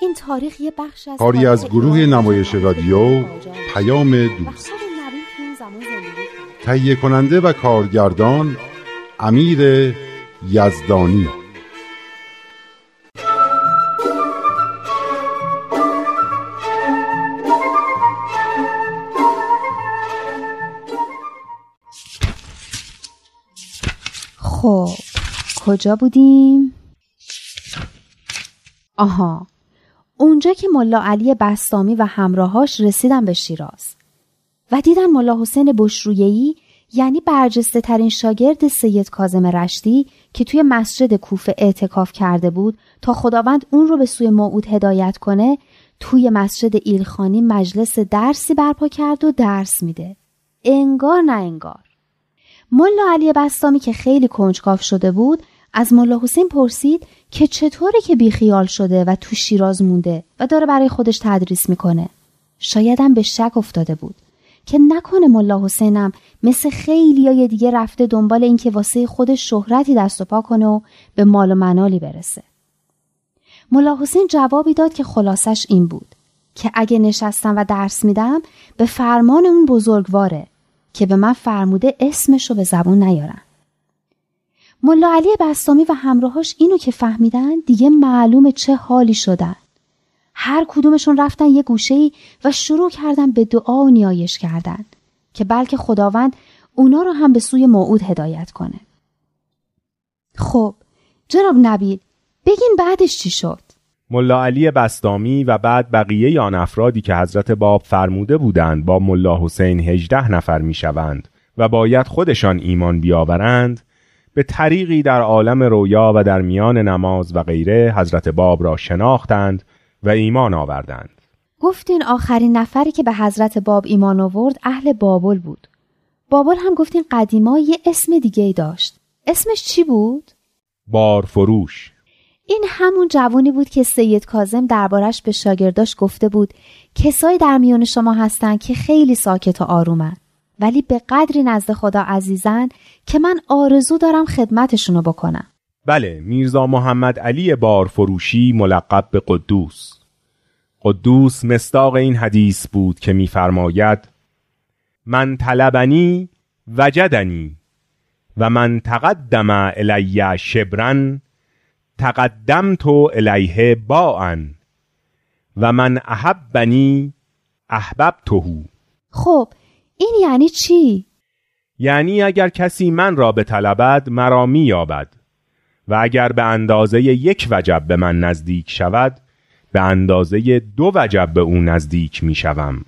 این تاریخ یه بخش از کاری از گروه نمایش رادیو پیام دوست. تهیه کننده و کارگردان امیر یزدانی. خب کجا بودیم؟ آها. اونجا که ملا علی بستامی و همراهاش رسیدن به شیراز و دیدن ملا حسین بشرویهی یعنی برجسته ترین شاگرد سید کازم رشتی که توی مسجد کوفه اعتکاف کرده بود تا خداوند اون رو به سوی موعود هدایت کنه توی مسجد ایلخانی مجلس درسی برپا کرد و درس میده. انگار نه انگار. ملا علی بستامی که خیلی کنجکاف شده بود از ملا حسین پرسید که چطوره که بیخیال شده و تو شیراز مونده و داره برای خودش تدریس می‌کنه. شایدم به شک افتاده بود که نکنه ملا حسینم مثل خیلی های دیگه رفته دنبال اینکه واسه خودش شهرتی دست و پا کنه و به مال و منالی برسه. ملا حسین جوابی داد که خلاصش این بود که اگه نشستم و درس میدم به فرمان اون بزرگواره که به من فرموده اسمشو به زبون نیارم. ملا علی بستامی و همراهاش اینو که فهمیدن دیگه معلومه چه حالی شدن. هر کدومشون رفتن یه گوشه و شروع کردن به دعا و نیایش کردن که بلکه خداوند اونا رو هم به سوی موعود هدایت کنه. خب جناب نبیل بگین بعدش چی شد؟ ملا علی بستامی و بعد بقیه آن افرادی که حضرت باب فرموده بودند با ملا حسین هجده نفر می‌شوند و باید خودشان ایمان بیاورند به طریقی در عالم رویا و در میان نماز و غیره حضرت باب را شناختند و ایمان آوردند. گفتین آخرین نفری که به حضرت باب ایمان آورد اهل بابل بود. بابل هم گفتین قدیما یه اسم دیگه ای داشت. اسمش چی بود؟ بارفروش. این همون جوانی بود که سید کازم دربارش به شاگرداش گفته بود کسایی در میان شما هستند که خیلی ساکت و آرومن. ولی به قدری نزد خدا عزیزن که من آرزو دارم خدمتشونو بکنم. بله میرزا محمد علی بارفروشی ملقب به قدوس. قدوس مستاق این حدیث بود که میفرماید من طلبنی وجدنی و من تقدم الی شبرن تقدم تو الیه باعن و من احبنی احبب توهو خب این یعنی چی؟ یعنی اگر کسی من را به طلبد مرا مییابد. و اگر به اندازه یک وجب به من نزدیک شود به اندازه دو وجب به او نزدیک می شوم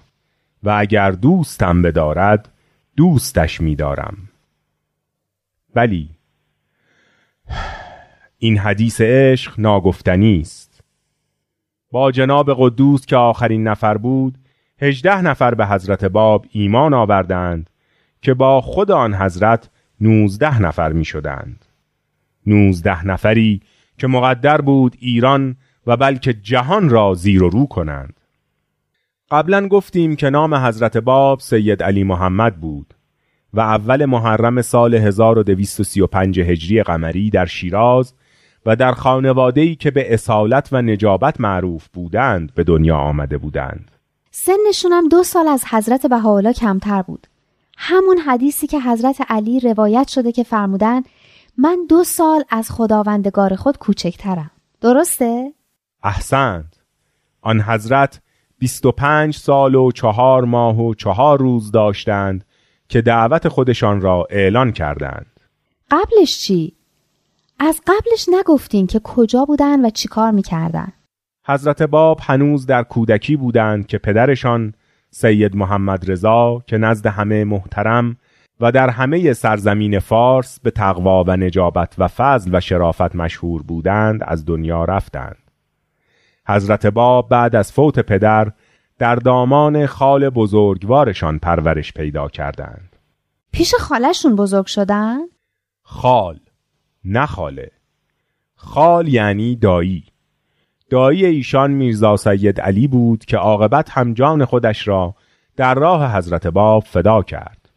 و اگر دوستم بدارد دوستش می دارم بلی این حدیث عشق ناگفتنی است. با جناب قدوس که آخرین نفر بود هجده نفر به حضرت باب ایمان آوردند که با خود آن حضرت نوزده نفر می شدند نوزده نفری که مقدر بود ایران و بلکه جهان را زیر و رو کنند. قبلا گفتیم که نام حضرت باب سید علی محمد بود و اول محرم سال 1235 هجری قمری در شیراز و در خانواده‌ای که به اصالت و نجابت معروف بودند به دنیا آمده بودند. سنشونم دو سال از حضرت بهاءالله کمتر بود. همون حدیثی که حضرت علی روایت شده که فرمودن من دو سال از خداوندگار خود کوچکترم. درسته؟ احسنت آن حضرت 25 سال و چهار ماه و چهار روز داشتند که دعوت خودشان را اعلان کردند. قبلش چی؟ از قبلش نگفتین که کجا بودن و چیکار می‌کردن؟ حضرت باب هنوز در کودکی بودند که پدرشان سید محمد رضا که نزد همه محترم و در همه سرزمین فارس به تقوا و نجابت و فضل و شرافت مشهور بودند از دنیا رفتند. حضرت باب بعد از فوت پدر در دامان خال بزرگوارشان پرورش پیدا کردند. پیش خالشون بزرگ شدن؟ خال نه خاله. خال یعنی دایی. دایی ایشان میرزا سید علی بود که عاقبت هم جان خودش را در راه حضرت باب فدا کرد.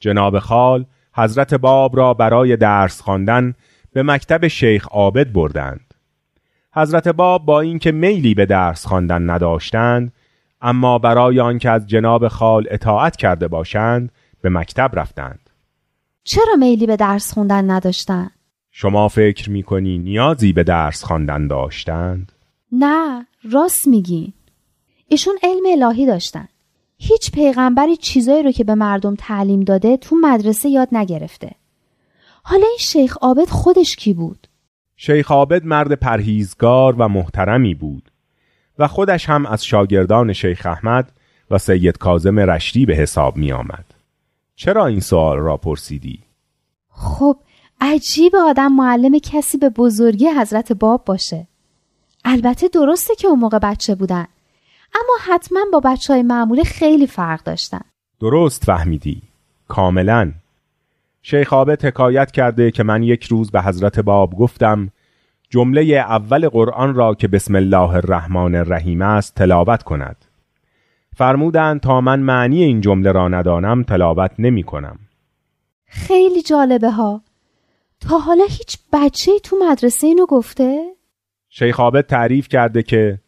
جناب خال حضرت باب را برای درس خواندن به مکتب شیخ عابد بردند. حضرت باب با اینکه میلی به درس خواندن نداشتند اما برای آنکه از جناب خال اطاعت کرده باشند به مکتب رفتند. چرا میلی به درس خوندن نداشتن؟ شما فکر می‌کنی نیازی به درس خواندن داشتند نه راست میگین ایشون علم الهی داشتن هیچ پیغمبری چیزایی رو که به مردم تعلیم داده تو مدرسه یاد نگرفته حالا این شیخ عابد خودش کی بود؟ شیخ عابد مرد پرهیزگار و محترمی بود و خودش هم از شاگردان شیخ احمد و سید کازم رشتی به حساب می آمد. چرا این سوال را پرسیدی؟ خب عجیب آدم معلم کسی به بزرگی حضرت باب باشه. البته درسته که اون موقع بچه بودن. اما حتما با بچه های معموله خیلی فرق داشتن. درست فهمیدی. کاملا. شیخ عابد حکایت کرده که من یک روز به حضرت باب گفتم جمله اول قرآن را که بسم الله الرحمن الرحیم است تلاوت کند. فرمودند تا من معنی این جمله را ندانم تلاوت نمی کنم. خیلی جالبه ها. تا حالا هیچ بچه تو مدرسه اینو گفته؟ شیخ عابد تعریف کرده که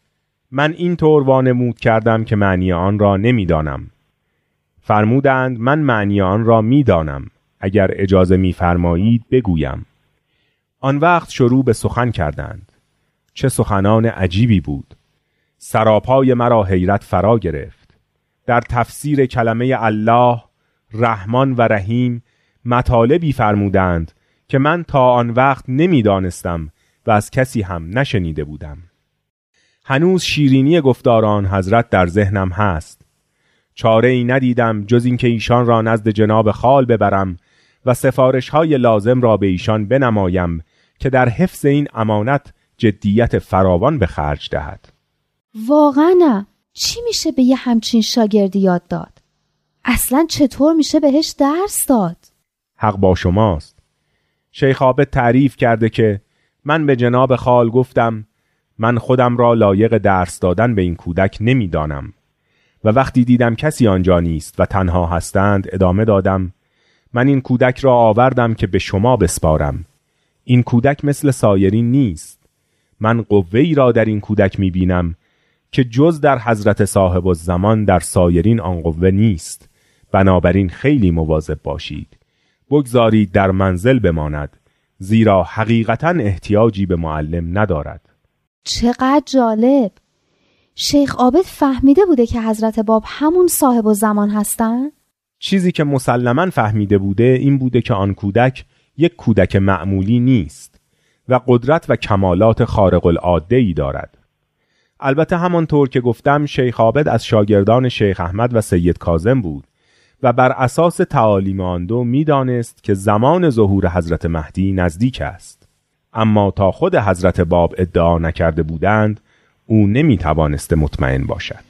من این طور وانمود کردم که معنی آن را نمی‌دانم. فرمودند من معنی آن را می‌دانم. اگر اجازه میفرمایید بگویم. آن وقت شروع به سخن کردند. چه سخنان عجیبی بود. سراپای مرا حیرت فرا گرفت. در تفسیر کلمه الله رحمان و رحیم مطالبی فرمودند که من تا آن وقت نمی‌دانستم و از کسی هم نشنیده بودم. هنوز شیرینی گفتاران حضرت در ذهنم هست. چاره ای ندیدم جز اینکه ایشان را نزد جناب خال ببرم و سفارش های لازم را به ایشان بنمایم که در حفظ این امانت جدیت فراوان به خرج دهد. واقعا نه. چی میشه به یه همچین شاگردی یاد داد؟ اصلا چطور میشه بهش درس داد؟ حق با شماست. شیخ عابد تعریف کرده که من به جناب خال گفتم من خودم را لایق درس دادن به این کودک نمی‌دانم. و وقتی دیدم کسی آنجا نیست و تنها هستند ادامه دادم من این کودک را آوردم که به شما بسپارم. این کودک مثل سایرین نیست. من قوه ای را در این کودک می بینم که جز در حضرت صاحب الزمان در سایرین آن قوه نیست. بنابراین خیلی مواظب باشید. بگذارید در منزل بماند زیرا حقیقتا احتیاجی به معلم ندارد چقدر جالب شیخ عابد فهمیده بوده که حضرت باب همون صاحب و زمان هستن؟ چیزی که مسلما فهمیده بوده این بوده که آن کودک یک کودک معمولی نیست و قدرت و کمالات خارق العاده ای دارد. البته همانطور که گفتم شیخ عابد از شاگردان شیخ احمد و سید کازم بود و بر اساس تعالیم آن دو می‌دانست که زمان ظهور حضرت مهدی نزدیک است. اما تا خود حضرت باب ادعا نکرده بودند او نمی توانست مطمئن باشد.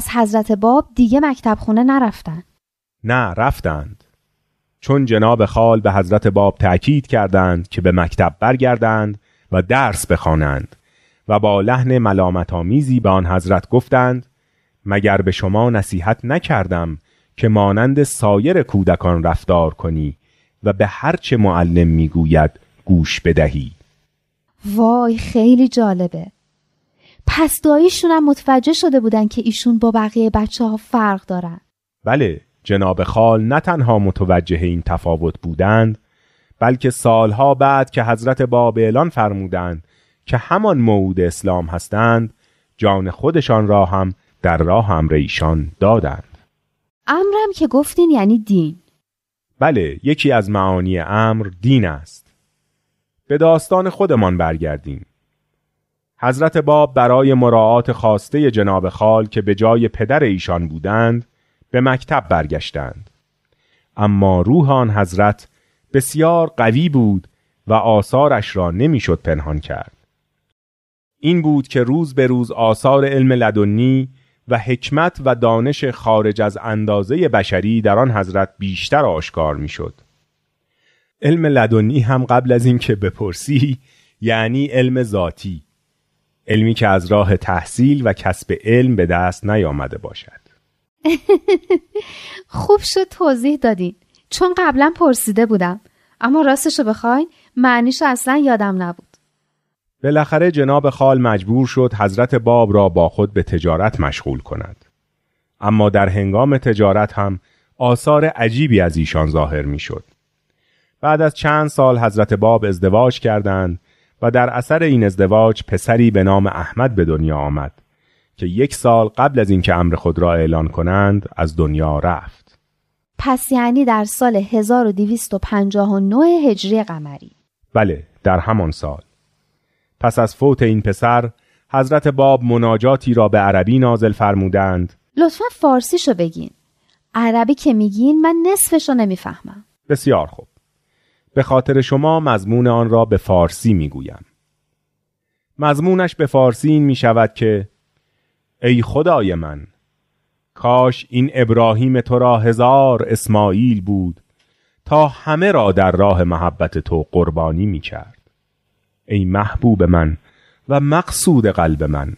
پس حضرت باب دیگه مکتب خونه نرفتن. نه رفتند. چون جناب خال به حضرت باب تأکید کردند که به مکتب برگردند و درس بخوانند و با لحن ملامت آمیزی به آن حضرت گفتند مگر به شما نصیحت نکردم که مانند سایر کودکان رفتار کنی و به هرچه معلم می‌گوید گوش بدهی؟ وای خیلی جالبه. پس داییشون هم متوجه شده بودن که ایشون با بقیه بچه ها فرق دارن. بله جناب خال نه تنها متوجه این تفاوت بودند بلکه سالها بعد که حضرت باب اعلان فرمودند که همان موعود اسلام هستند جان خودشان را هم در راه امر ایشان دادند. امرم که گفتین یعنی دین. بله یکی از معانی امر دین است. به داستان خودمان برگردیم. حضرت باب برای مراعات خواسته جناب خال که به جای پدر ایشان بودند به مکتب برگشتند. اما روح آن حضرت بسیار قوی بود و آثارش را نمی‌شد پنهان کرد. این بود که روز به روز آثار علم لدنی و حکمت و دانش خارج از اندازه بشری در آن حضرت بیشتر آشکار می‌شد. علم لدنی هم قبل از اینکه بپرسی یعنی علم ذاتی. علمی که از راه تحصیل و کسب علم به دست نیامده باشد. خوب شد توضیح دادین. چون قبلا پرسیده بودم. اما راستشو بخواین معنیش اصلا یادم نبود. بالاخره جناب خال مجبور شد حضرت باب را با خود به تجارت مشغول کند. اما در هنگام تجارت هم آثار عجیبی از ایشان ظاهر می شد. بعد از چند سال حضرت باب ازدواج کردند و در اثر این ازدواج پسری به نام احمد به دنیا آمد که یک سال قبل از اینکه امر خود را اعلان کنند از دنیا رفت. پس یعنی در سال 1259 هجری قمری. بله در همان سال. پس از فوت این پسر حضرت باب مناجاتی را به عربی نازل فرمودند لطفا فارسیشو بگین عربی که میگین من نصفشو نمی‌فهمم بسیار خوب به خاطر شما مضمون آن را به فارسی می‌گویم. مضمونش به فارسی این می شود که ای خدای من کاش این ابراهیم تو را هزار اسماعیل بود تا همه را در راه محبت تو قربانی می کرد ای محبوب من و مقصود قلب من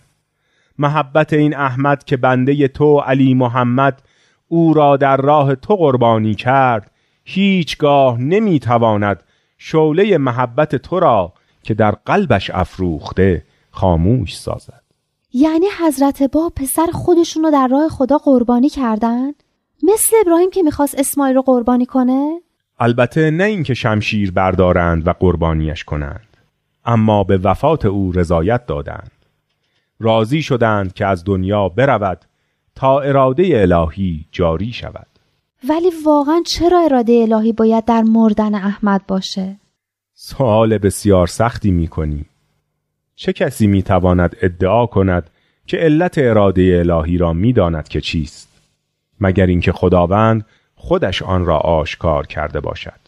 محبت این احمد که بنده تو علی محمد او را در راه تو قربانی کرد هیچگاه نمی‌تواند شعله محبت تو را که در قلبش افروخته خاموش سازد یعنی حضرت با پسر خودشون رو در راه خدا قربانی کردن؟ مثل ابراهیم که می‌خواست اسماعیل رو قربانی کنه؟ البته نه اینکه شمشیر بردارند و قربانیش کنند اما به وفات او رضایت دادند راضی شدند که از دنیا برود تا اراده الهی جاری شود ولی واقعا چرا اراده الهی باید در مردن احمد باشه؟ سوال بسیار سختی می کنی. چه کسی می تواند ادعا کند که علت اراده الهی را می داند که چیست؟ مگر اینکه خداوند خودش آن را آشکار کرده باشد.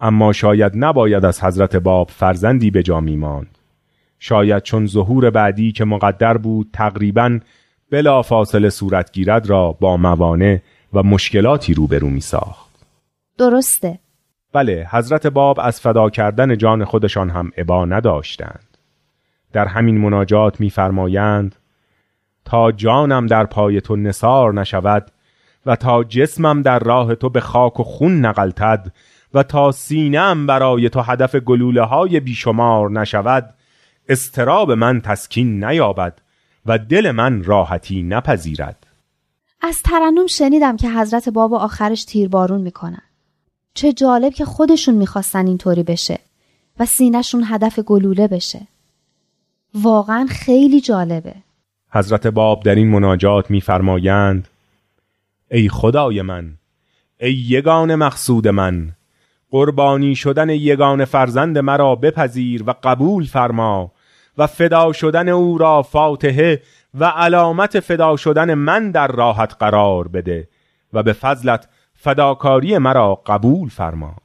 اما شاید نباید از حضرت باب فرزندی به جا ماند. شاید چون ظهور بعدی که مقدر بود تقریبا بلا فاصله صورت گیرد را با موانع و مشکلاتی روبرو می ساخت. درسته. بله حضرت باب از فدا کردن جان خودشان هم عبا نداشتند. در همین مناجات میفرمایند تا جانم در پای تو نصار نشود و تا جسمم در راه تو به خاک و خون نقلتد و تا سینم برای تو هدف گلوله های بیشمار نشود استراب من تسکین نیابد و دل من راحتی نپذیرد از ترنم شنیدم که حضرت باب آخرش تیربارون می‌کنن. چه جالب که خودشون می‌خواستن اینطوری بشه و سینهشون هدف گلوله بشه. واقعا خیلی جالبه. حضرت باب در این مناجات میفرمایند ای خدای من ای یگان مقصود من قربانی شدن یگان فرزند مرا بپذیر و قبول فرما و فدا شدن او را فاتحه و علامت فدا شدن من در راحت قرار بده و به فضلت فداکاری مرا قبول فرما.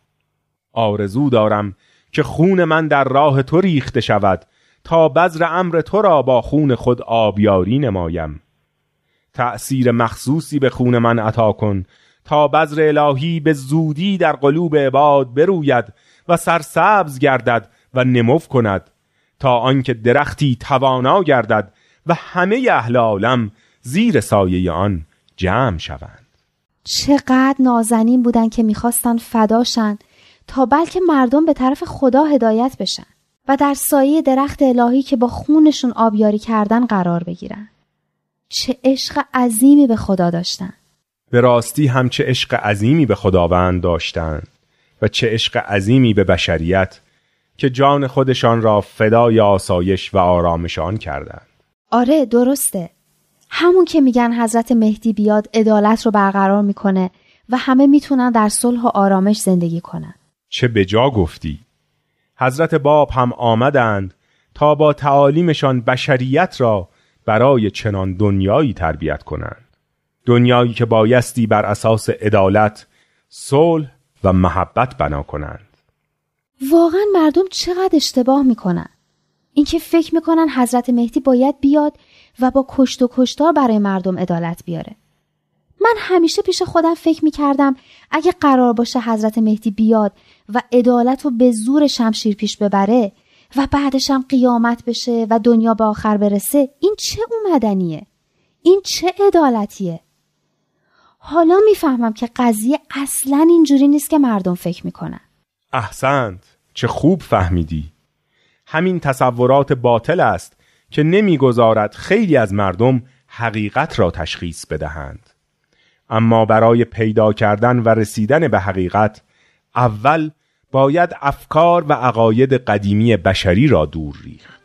آرزو دارم که خون من در راه تو ریخته شود تا بذر امر تو را با خون خود آبیاری نمایم. تأثیر مخصوصی به خون من عطا کن تا بذر الهی به زودی در قلوب عباد بروید و سرسبز گردد و نمو کند تا آنکه درختی توانا گردد و همه اهل عالم زیر سایه آن جمع شوند. چقدر نازنین بودن که می‌خواستن فداشن تا بلکه مردم به طرف خدا هدایت بشن و در سایه درخت الهی که با خونشون آبیاری کردن قرار بگیرن. چه عشق عظیمی به خدا داشتن. به راستی هم چه عشق عظیمی به خداوند داشتند و چه عشق عظیمی به بشریت که جان خودشان را فدای آسایش و آرامشان کردند. آره درسته. همون که میگن حضرت مهدی بیاد عدالت رو برقرار می‌کنه و همه می‌تونن در صلح و آرامش زندگی کنن. چه بجا گفتی. حضرت باب هم آمدند تا با تعالیمشان بشریت را برای چنان دنیایی تربیت کنند. دنیایی که بایستی بر اساس عدالت صلح و محبت بنا کنند. واقعا مردم چقدر اشتباه می‌کنن. اینکه فکر می‌کنن حضرت مهدی باید بیاد و با کشت و کشتار برای مردم عدالت بیاره من همیشه پیش خودم فکر می‌کردم اگه قرار باشه حضرت مهدی بیاد و عدالت رو به زور شمشیر پیش ببره و بعدش هم قیامت بشه و دنیا به آخر برسه این چه اومدنیه؟ این چه عدالتیه؟ حالا می‌فهمم که قضیه اصلا اینجوری نیست که مردم فکر می‌کنن احسنت چه خوب فهمیدی همین تصورات باطل است که نمی‌گذارد خیلی از مردم حقیقت را تشخیص بدهند. اما برای پیدا کردن و رسیدن به حقیقت اول باید افکار و عقاید قدیمی بشری را دور ریخت.